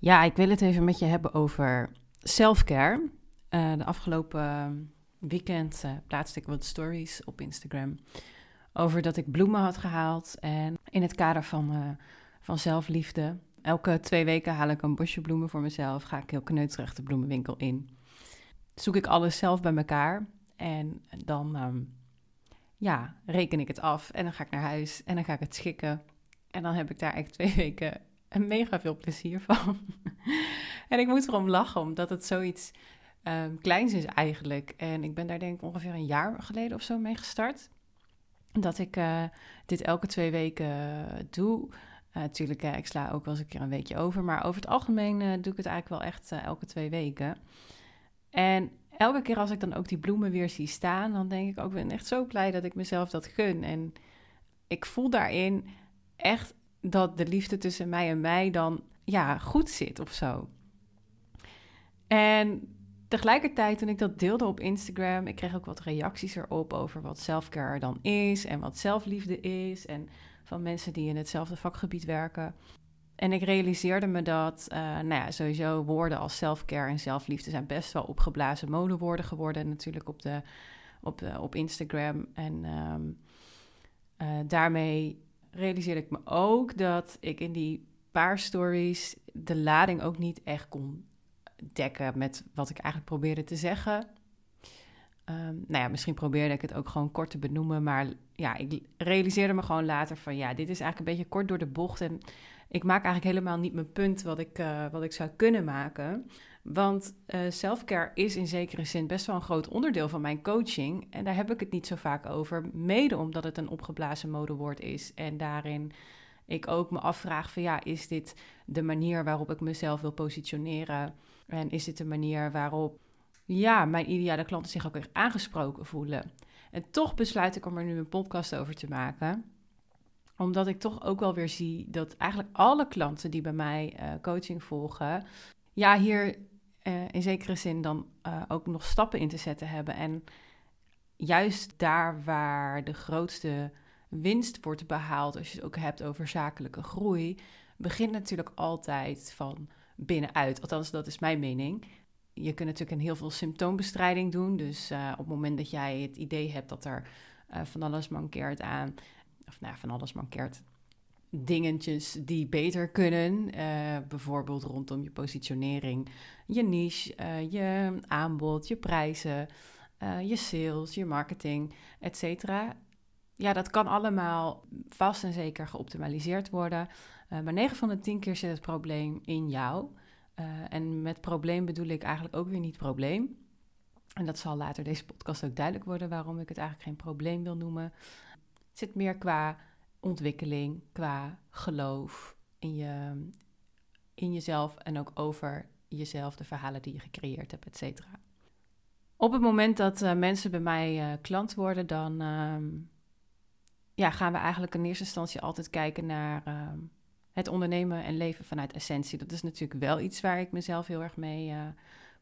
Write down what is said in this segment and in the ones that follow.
Ja, ik wil het even met je hebben over selfcare. Uh, de afgelopen weekend uh, plaatste ik wat stories op Instagram over dat ik bloemen had gehaald. En in het kader van, uh, van zelfliefde, elke twee weken haal ik een bosje bloemen voor mezelf. Ga ik heel kneuterig de bloemenwinkel in. Zoek ik alles zelf bij elkaar en dan um, ja, reken ik het af. En dan ga ik naar huis en dan ga ik het schikken. En dan heb ik daar eigenlijk twee weken mega veel plezier van. en ik moet erom lachen, omdat het zoiets um, kleins is eigenlijk. En ik ben daar denk ik ongeveer een jaar geleden of zo mee gestart. Dat ik uh, dit elke twee weken doe. Natuurlijk, uh, ik sla ook wel eens een keer een weekje over. Maar over het algemeen doe ik het eigenlijk wel echt elke twee weken. En elke keer als ik dan ook die bloemen weer zie staan, dan denk ik ook, ben echt zo blij dat ik mezelf dat gun. En ik voel daarin echt dat de liefde tussen mij en mij dan ja, goed zit of zo. En tegelijkertijd, toen ik dat deelde op Instagram, ik kreeg ook wat reacties erop over wat selfcare dan is en wat zelfliefde is. En van mensen die in hetzelfde vakgebied werken. En ik realiseerde me dat, uh, nou ja, sowieso woorden als selfcare en zelfliefde zijn best wel opgeblazen modewoorden geworden. Natuurlijk op, de, op, de, op Instagram. En um, uh, daarmee realiseerde ik me ook dat ik in die paar stories de lading ook niet echt kon dekken met wat ik eigenlijk probeerde te zeggen. Um, nou ja, misschien probeerde ik het ook gewoon kort te benoemen, maar ja, ik realiseerde me gewoon later van ja, dit is eigenlijk een beetje kort door de bocht en ik maak eigenlijk helemaal niet mijn punt wat ik, uh, wat ik zou kunnen maken. Want uh, selfcare is in zekere zin best wel een groot onderdeel van mijn coaching. En daar heb ik het niet zo vaak over. Mede omdat het een opgeblazen modewoord is. En daarin ik ook me afvraag van ja, is dit de manier waarop ik mezelf wil positioneren? En is dit de manier waarop ja, mijn ideale klanten zich ook echt aangesproken voelen? En toch besluit ik om er nu een podcast over te maken omdat ik toch ook wel weer zie dat eigenlijk alle klanten die bij mij uh, coaching volgen, ja, hier uh, in zekere zin dan uh, ook nog stappen in te zetten hebben. En juist daar waar de grootste winst wordt behaald, als je het ook hebt over zakelijke groei, begint natuurlijk altijd van binnenuit. Althans, dat is mijn mening. Je kunt natuurlijk een heel veel symptoombestrijding doen. Dus op het moment dat jij het idee hebt dat er van alles mankeert aan of nou, van alles mankeert. Dingetjes die beter kunnen, uh, bijvoorbeeld rondom je positionering, je niche, uh, je aanbod, je prijzen, uh, je sales, je marketing, etc. Ja, dat kan allemaal vast en zeker geoptimaliseerd worden. maar 9 van de 10 keer zit het probleem in jou. en met probleem bedoel ik eigenlijk ook weer niet probleem. En dat zal later deze podcast ook duidelijk worden waarom ik het eigenlijk geen probleem wil noemen zit meer qua ontwikkeling, qua geloof in, je, in jezelf en ook over jezelf, de verhalen die je gecreëerd hebt, et cetera. Op het moment dat uh, mensen bij mij uh, klant worden, dan uh, ja, gaan we eigenlijk in eerste instantie altijd kijken naar ehm, het ondernemen en leven vanuit essentie. Dat is natuurlijk wel iets waar ik mezelf heel erg mee eh,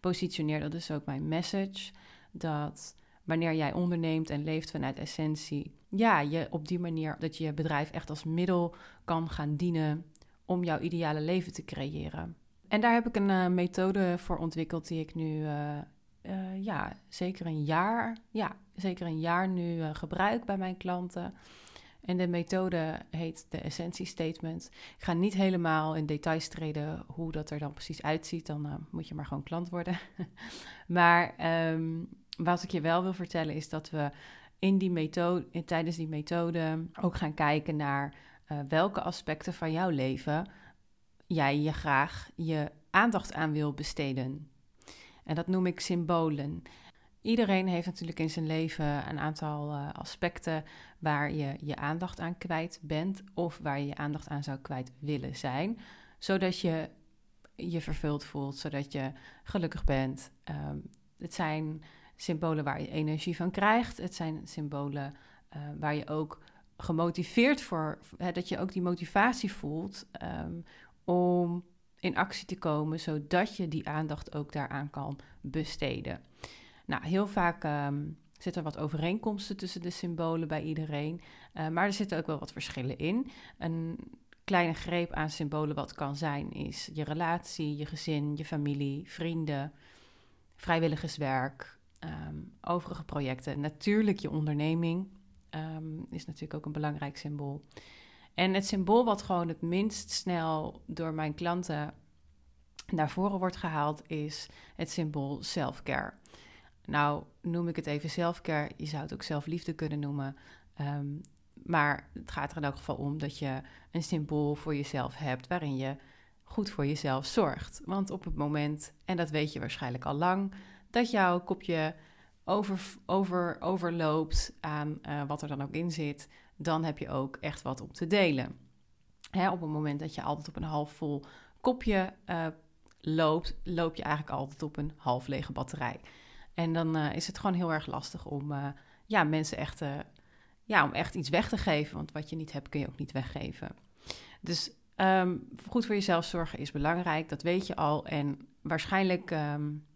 positioneer. Dat is ook mijn message. Dat wanneer jij onderneemt en leeft vanuit essentie, ja, je op die manier dat je bedrijf echt als middel kan gaan dienen om jouw ideale leven te creëren. En daar heb ik een uh, methode voor ontwikkeld die ik nu, uh, uh, ja, zeker een jaar, ja, zeker een jaar nu gebruik bij mijn klanten. En de methode heet de Essentie Statement. Ik ga niet helemaal in details treden hoe dat er dan precies uitziet. Dan moet je maar gewoon klant worden. maar um, wat ik je wel wil vertellen is dat we in die methode, in, tijdens die methode ook gaan kijken naar uh, welke aspecten van jouw leven jij je graag je aandacht aan wil besteden. En dat noem ik symbolen. Iedereen heeft natuurlijk in zijn leven een aantal uh, aspecten waar je je aandacht aan kwijt bent of waar je je aandacht aan zou kwijt willen zijn, zodat je je vervuld voelt, zodat je gelukkig bent. Um, het zijn symbolen waar je energie van krijgt. Het zijn symbolen uh, waar je ook gemotiveerd voor, hè, dat je ook die motivatie voelt um, om in actie te komen, zodat je die aandacht ook daaraan kan besteden. Nou, heel vaak um, zitten er wat overeenkomsten tussen de symbolen bij iedereen, uh, maar er zitten ook wel wat verschillen in. En kleine greep aan symbolen wat kan zijn, is je relatie, je gezin, je familie, vrienden, vrijwilligerswerk, ehm, overige projecten. Natuurlijk je onderneming um, is natuurlijk ook een belangrijk symbool. En het symbool wat gewoon het minst snel door mijn klanten naar voren wordt gehaald, is het symbool self-care. Nou, noem ik het even self-care. Je zou het ook zelfliefde kunnen noemen. Ehm, maar het gaat er in elk geval om dat je een symbool voor jezelf hebt waarin je goed voor jezelf zorgt. Want op het moment, en dat weet je waarschijnlijk al lang, dat jouw kopje over, over, overloopt aan uh, wat er dan ook in zit, dan heb je ook echt wat om te delen. Hè, op het moment dat je altijd op een half vol kopje uh, loopt, loop je eigenlijk altijd op een half lege batterij. En dan uh, is het gewoon heel erg lastig om ja, mensen echt, ja, om echt iets weg te geven. Want wat je niet hebt, kun je ook niet weggeven. Dus um, goed voor jezelf zorgen is belangrijk, dat weet je al. En waarschijnlijk, um,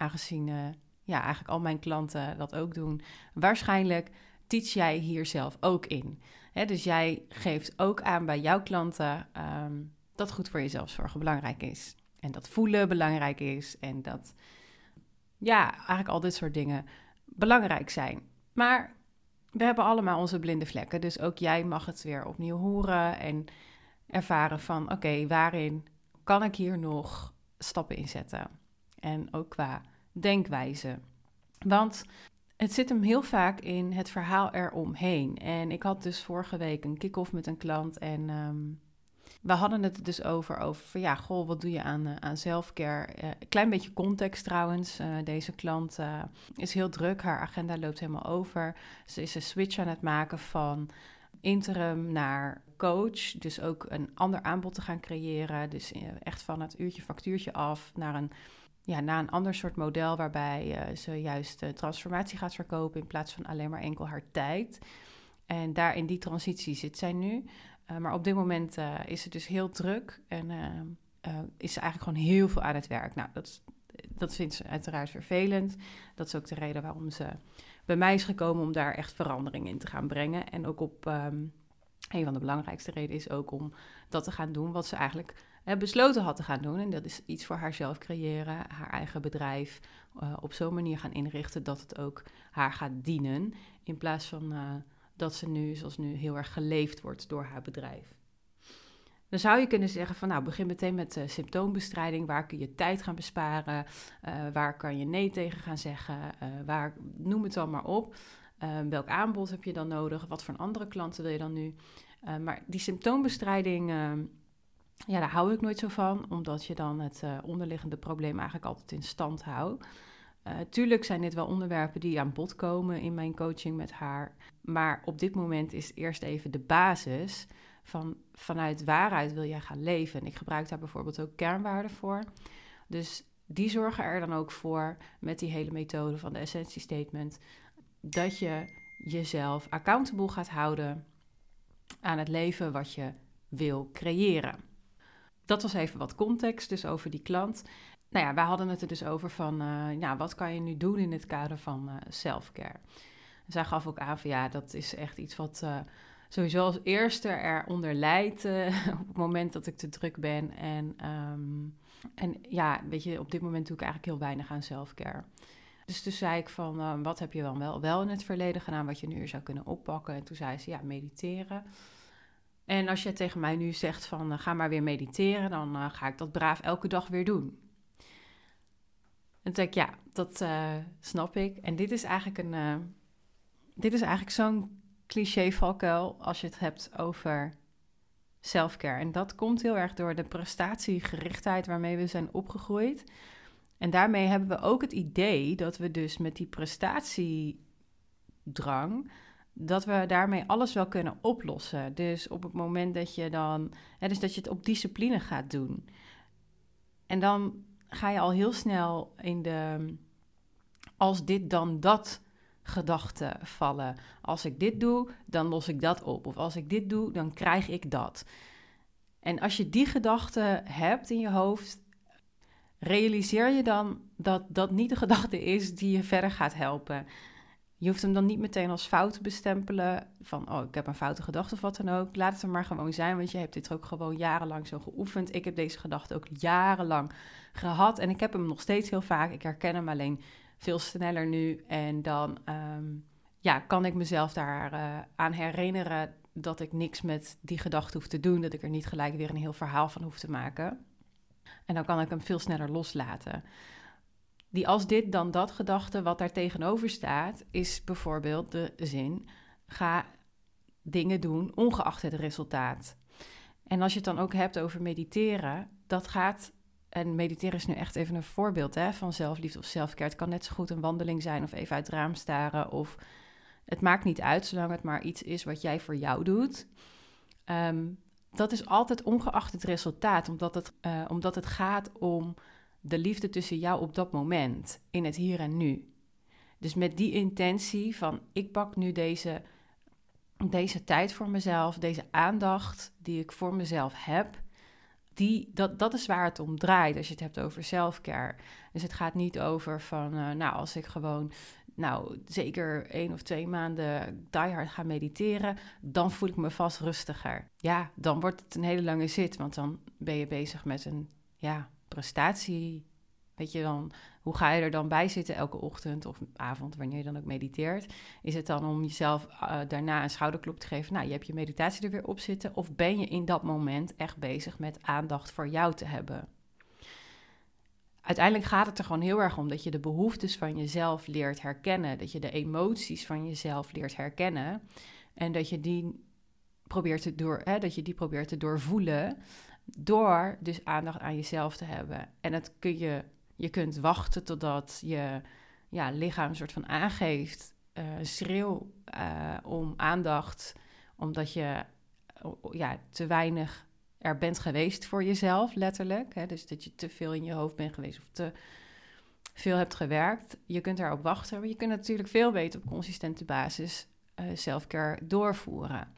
aangezien ja, eigenlijk al mijn klanten dat ook doen. Waarschijnlijk teach jij hier zelf ook in. dus jij geeft ook aan bij jouw klanten ehm, dat goed voor jezelf zorgen belangrijk is. En dat voelen belangrijk is. En dat, ja, eigenlijk al dit soort dingen belangrijk zijn. Maar we hebben allemaal onze blinde vlekken. Dus ook jij mag het weer opnieuw horen en ervaren van... oké, waarin kan ik hier nog stappen in zetten? En ook qua denkwijze. Want het zit hem heel vaak in het verhaal eromheen. En ik had dus vorige week een kick-off met een klant en um, we hadden het dus over, over van ja, goh, wat doe je aan, uh, aan selfcare? Uh, klein beetje context trouwens. Uh, deze klant is heel druk, haar agenda loopt helemaal over. Ze is een switch aan het maken van interim naar coach. Dus ook een ander aanbod te gaan creëren. Dus echt van het uurtje factuurtje af naar een ja, naar een ander soort model waarbij uh, ze juist transformatie gaat verkopen in plaats van alleen maar enkel haar tijd. En daar in die transitie zit zij nu. Uh, maar op dit moment uh, is ze dus heel druk en is ze eigenlijk gewoon heel veel aan het werk. Nou, dat, dat vindt ze uiteraard vervelend. Dat is ook de reden waarom ze bij mij is gekomen om daar echt verandering in te gaan brengen. En ook op um, een van de belangrijkste redenen is ook om dat te gaan doen wat ze eigenlijk besloten had te gaan doen. En dat is iets voor haarzelf creëren, haar eigen bedrijf uh, op zo'n manier gaan inrichten dat het ook haar gaat dienen. In plaats van uh, dat ze nu, zoals nu, heel erg geleefd wordt door haar bedrijf. Dan zou je kunnen zeggen van nou, begin meteen met uh, symptoombestrijding. Waar kun je tijd gaan besparen? waar kan je nee tegen gaan zeggen? waar, noem het dan maar op. welk aanbod heb je dan nodig? Wat voor andere klanten wil je dan nu? maar die symptoombestrijding ja, daar hou ik nooit zo van, omdat je dan het uh, onderliggende probleem eigenlijk altijd in stand houdt. Uh, tuurlijk zijn dit wel onderwerpen die aan bod komen in mijn coaching met haar. Maar op dit moment is eerst even de basis van vanuit waaruit wil jij gaan leven. En ik gebruik daar bijvoorbeeld ook kernwaarden voor. Dus die zorgen er dan ook voor met die hele methode van de essentie statement. Dat je jezelf accountable gaat houden aan het leven wat je wil creëren. Dat was even wat context dus over die klant. Nou ja, wij hadden het er dus over van, uh, wat kan je nu doen in het kader van uh, self-care? Zij gaf ook aan van, ja, dat is echt iets wat uh, sowieso als eerste eronder leidt op het moment dat ik te druk ben. En, um, en ja, weet je, op dit moment doe ik eigenlijk heel weinig aan self-care. Dus toen zei ik van, wat heb je dan wel, wel in het verleden gedaan wat je nu zou kunnen oppakken? En toen zei ze, ja, mediteren. En als je tegen mij nu zegt van uh, ga maar weer mediteren, dan uh, ga ik dat braaf elke dag weer doen. En denk ik, ja, dat uh, snap ik. En dit is eigenlijk een, dit is eigenlijk zo'n cliché valkuil als je het hebt over selfcare. En dat komt heel erg door de prestatiegerichtheid waarmee we zijn opgegroeid. En daarmee hebben we ook het idee dat we dus met die prestatiedrang dat we daarmee alles wel kunnen oplossen. Dus op het moment dat je dan, hè, dus dat je het op discipline gaat doen. En dan ga je al heel snel in de als dit dan dat gedachte vallen. Als ik dit doe, dan los ik dat op. Of als ik dit doe, dan krijg ik dat. En als je die gedachte hebt in je hoofd, realiseer je dan dat dat niet de gedachte is die je verder gaat helpen. Je hoeft hem dan niet meteen als fout te bestempelen. Van, oh, ik heb een foute gedachte of wat dan ook. Laat het er maar gewoon zijn, want je hebt dit ook gewoon jarenlang zo geoefend. Ik heb deze gedachte ook jarenlang gehad. En ik heb hem nog steeds heel vaak. Ik herken hem alleen veel sneller nu. En dan ehm, ja, kan ik mezelf daar uh, aan herinneren dat ik niks met die gedachte hoef te doen. Dat ik er niet gelijk weer een heel verhaal van hoef te maken. En dan kan ik hem veel sneller loslaten. Die als dit dan dat gedachte, wat daar tegenover staat, is bijvoorbeeld de zin: ga dingen doen ongeacht het resultaat. En als je het dan ook hebt over mediteren, dat gaat. En mediteren is nu echt even een voorbeeld hè, van zelfliefde of zelfcare. Het kan net zo goed een wandeling zijn of even uit het raam staren. Of het maakt niet uit, zolang het maar iets is wat jij voor jou doet. Ehm, dat is altijd ongeacht het resultaat, omdat het, uh, omdat het gaat om de liefde tussen jou op dat moment, in het hier en nu. Dus met die intentie van ik pak nu deze, deze tijd voor mezelf, deze aandacht die ik voor mezelf heb, die, dat, dat is waar het om draait als je het hebt over selfcare. Dus het gaat niet over van, uh, nou, als ik gewoon, nou, zeker één of twee maanden diehard ga mediteren, dan voel ik me vast rustiger. Ja, dan wordt het een hele lange zit, want dan ben je bezig met een, ja, prestatie. Weet je dan, hoe ga je er dan bij zitten elke ochtend of avond, wanneer je dan ook mediteert? Is het dan om jezelf uh, daarna een schouderklop te geven? Nou, je hebt je meditatie er weer op zitten. Of ben je in dat moment echt bezig met aandacht voor jou te hebben? Uiteindelijk gaat het er gewoon heel erg om dat je de behoeftes van jezelf leert herkennen. Dat je de emoties van jezelf leert herkennen. En dat je die probeert te, door, hè, dat je die probeert te doorvoelen. Door dus aandacht aan jezelf te hebben. En dat kun je, je kunt wachten totdat je ja, lichaam een soort van aangeeft, uh, schreeuw uh, om aandacht, omdat je ja, te weinig er bent geweest voor jezelf, letterlijk. Hè? Dus dat je te veel in je hoofd bent geweest of te veel hebt gewerkt. Je kunt daarop wachten, maar je kunt natuurlijk veel beter op consistente basis uh, doorvoeren.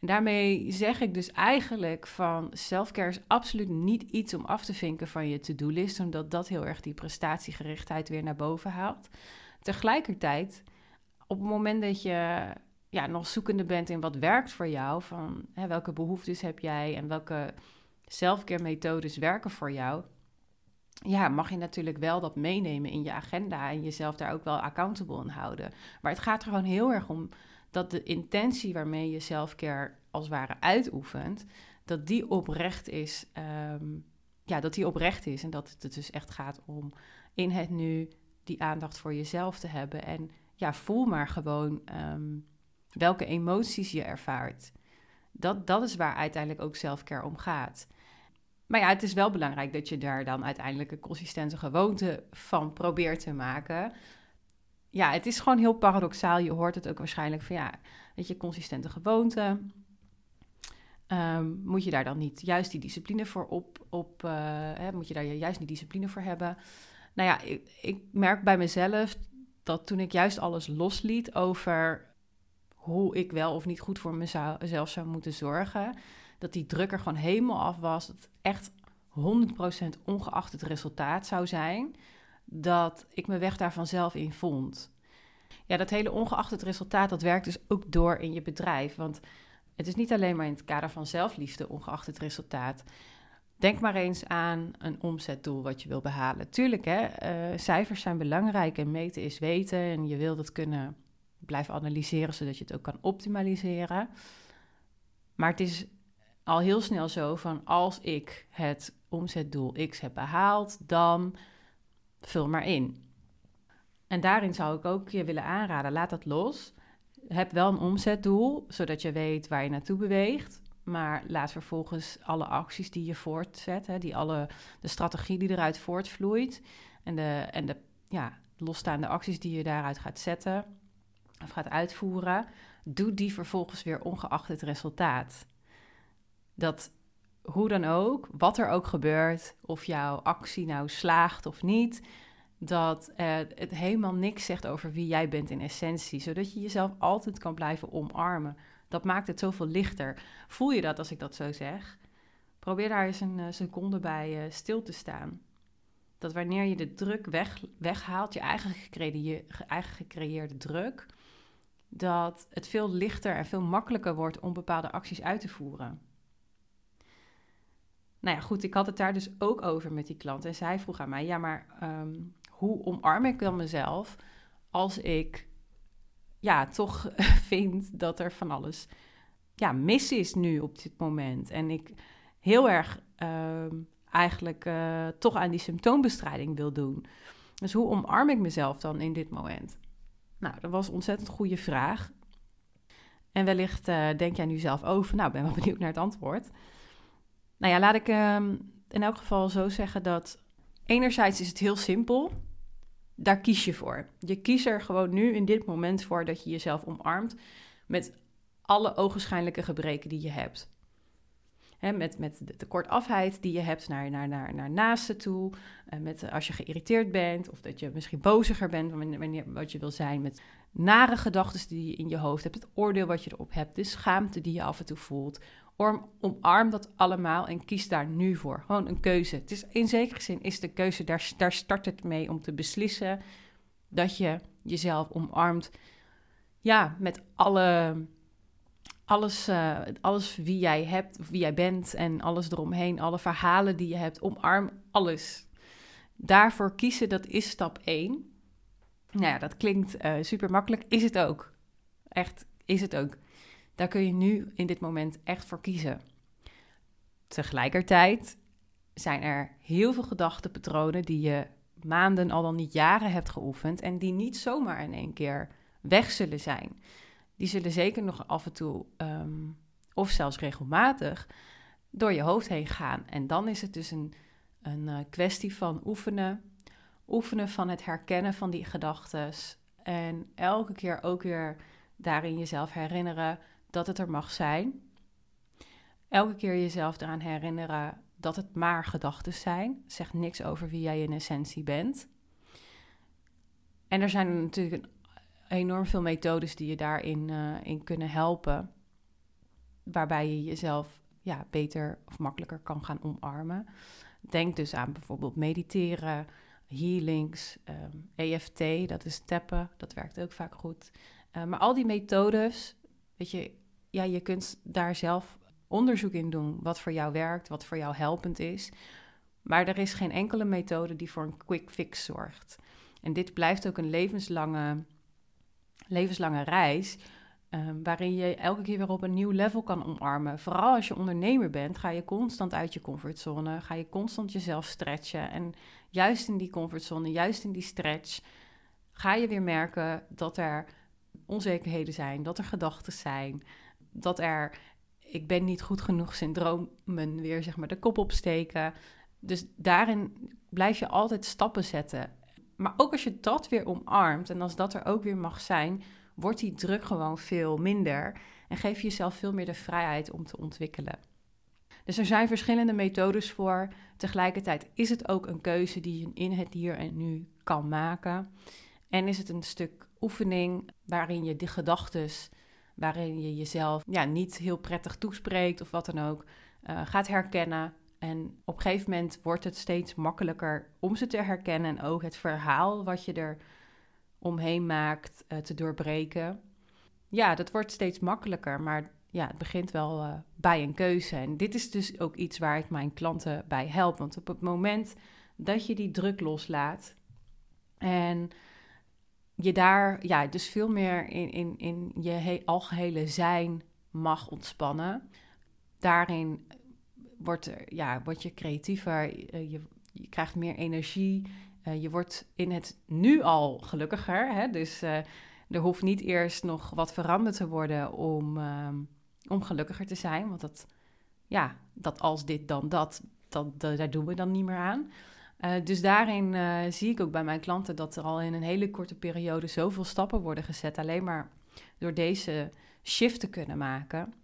En daarmee zeg ik dus eigenlijk van selfcare is absoluut niet iets om af te vinken van je to-do-list, omdat dat heel erg die prestatiegerichtheid weer naar boven haalt. Tegelijkertijd, op het moment dat je ja, nog zoekende bent in wat werkt voor jou, van hè, welke behoeftes heb jij en welke selfcare methodes werken voor jou, ja, mag je natuurlijk wel dat meenemen in je agenda en jezelf daar ook wel accountable aan houden. Maar het gaat er gewoon heel erg om dat de intentie waarmee je selfcare als het ware uitoefent, dat die oprecht is. Ehm, ja, dat die oprecht is en dat het dus echt gaat om in het nu die aandacht voor jezelf te hebben. En ja, voel maar gewoon ehm, welke emoties je ervaart. Dat, dat is waar uiteindelijk ook selfcare om gaat. Maar ja, het is wel belangrijk dat je daar dan uiteindelijk een consistente gewoonte van probeert te maken ja, het is gewoon heel paradoxaal. Je hoort het ook waarschijnlijk van ja, weet je, consistente gewoonte. Um, moet je daar dan niet juist die discipline voor op, op uh, hè, moet je daar juist die discipline voor hebben? Nou ja, ik, ik merk bij mezelf dat toen ik juist alles losliet over hoe ik wel of niet goed voor mezelf zou moeten zorgen, dat die druk er gewoon helemaal af was. Dat het echt 100% ongeacht het resultaat zou zijn dat ik mijn weg daar vanzelf in vond. Ja, dat hele ongeacht het resultaat, dat werkt dus ook door in je bedrijf. Want het is niet alleen maar in het kader van zelfliefde, ongeacht het resultaat. Denk maar eens aan een omzetdoel wat je wil behalen. Tuurlijk, hè, uh, cijfers zijn belangrijk en meten is weten. En je wil dat kunnen blijven analyseren, zodat je het ook kan optimaliseren. Maar het is al heel snel zo van als ik het omzetdoel X heb behaald, dan vul maar in. En daarin zou ik ook je willen aanraden, laat dat los. Heb wel een omzetdoel, zodat je weet waar je naartoe beweegt. Maar laat vervolgens alle acties die je voortzet, hè, die alle, de strategie die eruit voortvloeit en de, en de ja, losstaande acties die je daaruit gaat zetten of gaat uitvoeren, doe die vervolgens weer ongeacht het resultaat. Dat hoe dan ook, wat er ook gebeurt, of jouw actie nou slaagt of niet, dat uh, het helemaal niks zegt over wie jij bent in essentie, zodat je jezelf altijd kan blijven omarmen. Dat maakt het zoveel lichter. Voel je dat als ik dat zo zeg? Probeer daar eens een uh, seconde bij uh, stil te staan. dat wanneer je de druk weg, weghaalt, je eigen, eigen gecreëerde druk, dat het veel lichter en veel makkelijker wordt om bepaalde acties uit te voeren. Nou ja, goed, ik had het daar dus ook over met die klant. En zij vroeg aan mij: ja, maar ehm, hoe omarm ik dan mezelf als ik ja, toch vind dat er van alles ja, mis is nu op dit moment. En ik heel erg ehm, eigenlijk uh, toch aan die symptoombestrijding wil doen. Dus hoe omarm ik mezelf dan in dit moment? Nou, dat was een ontzettend goede vraag. En wellicht uh, denk jij nu zelf over. Nou, ben wel benieuwd naar het antwoord. Nou ja, laat ik um, in elk geval zo zeggen dat enerzijds is het heel simpel. Daar kies je voor. Je kiest er gewoon nu in dit moment voor dat je jezelf omarmt met alle ogenschijnlijke gebreken die je hebt. He, met, met de tekortafheid die je hebt naar, naar, naar, naar naasten toe. Uh, met als je geïrriteerd bent of dat je misschien boziger bent wanneer, wat je wil zijn. Met nare gedachten die je in je hoofd hebt. Het oordeel wat je erop hebt. De schaamte die je af en toe voelt. Om, omarm dat allemaal en kies daar nu voor. Gewoon een keuze. Het is, in zekere zin is de keuze, daar, daar start het mee om te beslissen dat je jezelf omarmt. Ja, met alle alles, uh, alles wie jij hebt, wie jij bent en alles eromheen, alle verhalen die je hebt, omarm alles. Daarvoor kiezen, dat is stap 1. Nou ja, dat klinkt uh, super makkelijk. Is het ook. Echt, is het ook. Daar kun je nu in dit moment echt voor kiezen. Tegelijkertijd zijn er heel veel gedachtenpatronen die je maanden, al dan niet jaren hebt geoefend en die niet zomaar in één keer weg zullen zijn die zullen zeker nog af en toe, ehm, of zelfs regelmatig, door je hoofd heen gaan. En dan is het dus een, een uh, kwestie van oefenen. Oefenen van het herkennen van die gedachten. En elke keer ook weer daarin jezelf herinneren dat het er mag zijn. Elke keer jezelf eraan herinneren dat het maar gedachten zijn. Zegt niks over wie jij in essentie bent. En er zijn natuurlijk enorm veel methodes die je daarin uh, in kunnen helpen. Waarbij je jezelf ja, beter of makkelijker kan gaan omarmen. Denk dus aan bijvoorbeeld mediteren, healings, um, ehm, EFT, dat is tappen, dat werkt ook vaak goed. Uh, maar al die methodes, weet je, ja, je kunt daar zelf onderzoek in doen wat voor jou werkt, wat voor jou helpend is. Maar er is geen enkele methode die voor een quick fix zorgt. En dit blijft ook een levenslange levenslange reis. Um, waarin je elke keer weer op een nieuw level kan omarmen. Vooral als je ondernemer bent, ga je constant uit je comfortzone. Ga je constant jezelf stretchen. En juist in die comfortzone, juist in die stretch, ga je weer merken dat er onzekerheden zijn, dat er gedachten zijn, dat er ik ben niet goed genoeg syndromen weer zeg maar de kop opsteken. Dus daarin blijf je altijd stappen zetten. Maar ook als je dat weer omarmt en als dat er ook weer mag zijn, wordt die druk gewoon veel minder en geef je jezelf veel meer de vrijheid om te ontwikkelen. Dus er zijn verschillende methodes voor. Tegelijkertijd is het ook een keuze die je in het hier en nu kan maken. En is het een stuk oefening waarin je die gedachten, waarin je jezelf ja, niet heel prettig toespreekt of wat dan ook, uh, gaat herkennen en op een gegeven moment wordt het steeds makkelijker om ze te herkennen en ook het verhaal wat je er omheen maakt uh, te doorbreken. Ja, dat wordt steeds makkelijker, maar ja, het begint wel uh, bij een keuze. En dit is dus ook iets waar ik mijn klanten bij help. Want op het moment dat je die druk loslaat en je daar ja, dus veel meer in, in, in je algehele zijn mag ontspannen, daarin wordt, er, ja, word je creatiever, eh, je, je krijgt meer energie. Uh, je wordt in het nu al gelukkiger. Hè? Dus uh, er hoeft niet eerst nog wat veranderd te worden om, uh, om gelukkiger te zijn. Want dat, ja, dat als dit dan dat, dat, daar doen we dan niet meer aan. Dus daarin zie ik ook bij mijn klanten dat er al in een hele korte periode zoveel stappen worden gezet. Alleen maar door deze shift te kunnen maken.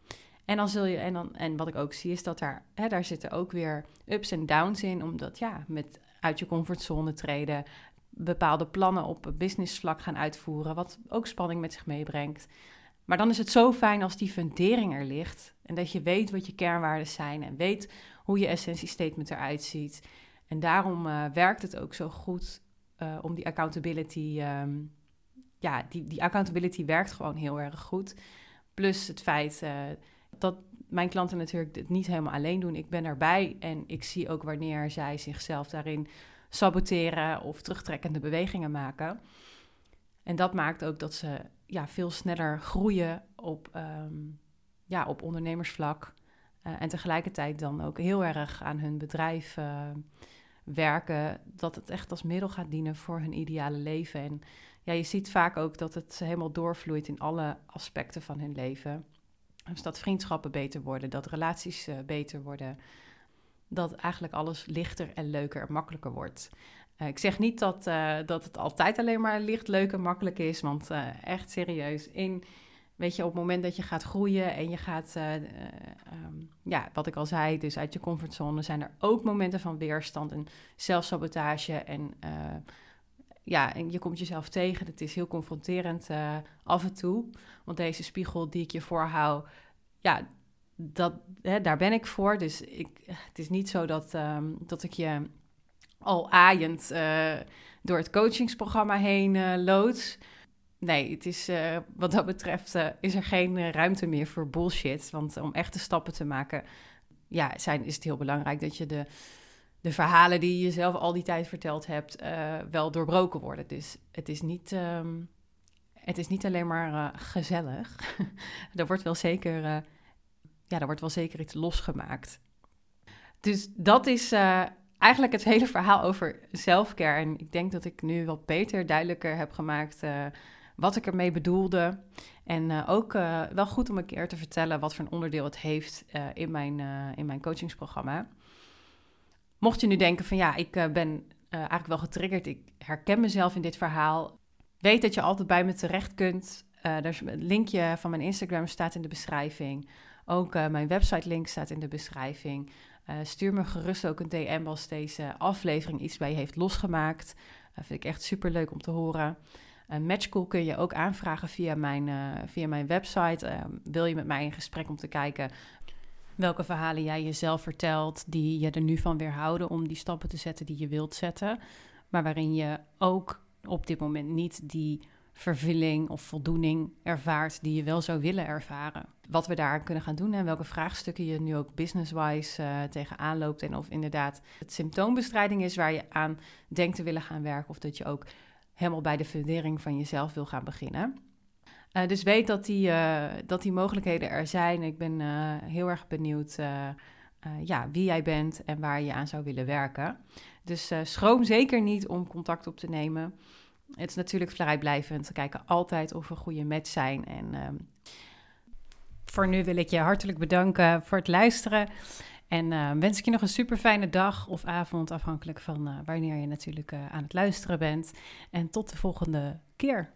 En dan zul je, en, dan, en wat ik ook zie, is dat daar, hè, daar zitten ook weer ups en downs in. Omdat ja, met uit je comfortzone treden, bepaalde plannen op businessvlak gaan uitvoeren, wat ook spanning met zich meebrengt. Maar dan is het zo fijn als die fundering er ligt en dat je weet wat je kernwaarden zijn en weet hoe je essentiestatement eruit ziet. En daarom werkt het ook zo goed om die accountability. ehm, ja, die, die accountability werkt gewoon heel erg goed. Plus het feit dat mijn klanten natuurlijk het niet helemaal alleen doen. Ik ben erbij en ik zie ook wanneer zij zichzelf daarin saboteren of terugtrekkende bewegingen maken. En dat maakt ook dat ze ja, veel sneller groeien op, ehm, ja, op ondernemersvlak. En tegelijkertijd dan ook heel erg aan hun bedrijf werken. Dat het echt als middel gaat dienen voor hun ideale leven. En ja, je ziet vaak ook dat het helemaal doorvloeit in alle aspecten van hun leven. Dus dat vriendschappen beter worden, dat relaties uh, beter worden. Dat eigenlijk alles lichter en leuker en makkelijker wordt. Uh, ik zeg niet dat, uh, dat het altijd alleen maar licht, leuk en makkelijk is. Want echt serieus, in, weet je, op het moment dat je gaat groeien en je gaat, um, ja, wat ik al zei, dus uit je comfortzone, zijn er ook momenten van weerstand en zelfsabotage. En ja, en je komt jezelf tegen. Het is heel confronterend af en toe. Want deze spiegel die ik je voorhoud, ja, dat, hè, daar ben ik voor. Dus ik, het is niet zo dat, um, dat ik je al aaiend door het coachingsprogramma heen loods. Nee, het is, wat dat betreft is er geen ruimte meer voor bullshit. Want om echte stappen te maken, ja, zijn, is het heel belangrijk dat je de de verhalen die je jezelf al die tijd verteld hebt, wel doorbroken worden. Dus het is niet, um, het is niet alleen maar gezellig. er wordt wel zeker, ja, er wordt wel zeker iets losgemaakt. Dus dat is eigenlijk het hele verhaal over selfcare. En ik denk dat ik nu wat beter, duidelijker heb gemaakt wat ik ermee bedoelde. En ook wel goed om een keer te vertellen wat voor een onderdeel het heeft in, mijn, in mijn coachingsprogramma. Mocht je nu denken van ja, ik ben eigenlijk wel getriggerd, ik herken mezelf in dit verhaal. Weet dat je altijd bij me terecht kunt. Is een linkje van mijn Instagram staat in de beschrijving. Ook mijn website link staat in de beschrijving. stuur me gerust ook een DM als deze aflevering iets bij je heeft losgemaakt. Dat vind ik echt super leuk om te horen. Een matchcall kun je ook aanvragen via mijn, via mijn website. wil je met mij in gesprek om te kijken welke verhalen jij jezelf vertelt, die je er nu van weerhouden om die stappen te zetten die je wilt zetten, maar waarin je ook op dit moment niet die vervulling of voldoening ervaart die je wel zou willen ervaren. Wat we daar kunnen gaan doen en welke vraagstukken je nu ook business-wise uh, tegenaan loopt en of inderdaad het symptoombestrijding is waar je aan denkt te willen gaan werken of dat je ook helemaal bij de fundering van jezelf wil gaan beginnen. Uh, dus weet dat die, uh, dat die mogelijkheden er zijn. Ik ben uh, heel erg benieuwd ja, wie jij bent en waar je aan zou willen werken. Dus schroom zeker niet om contact op te nemen. Het is natuurlijk vrijblijvend. We kijken altijd of we een goede match zijn. En ehm, voor nu wil ik je hartelijk bedanken voor het luisteren. En wens ik je nog een super fijne dag of avond, afhankelijk van wanneer je natuurlijk aan het luisteren bent. En tot de volgende keer.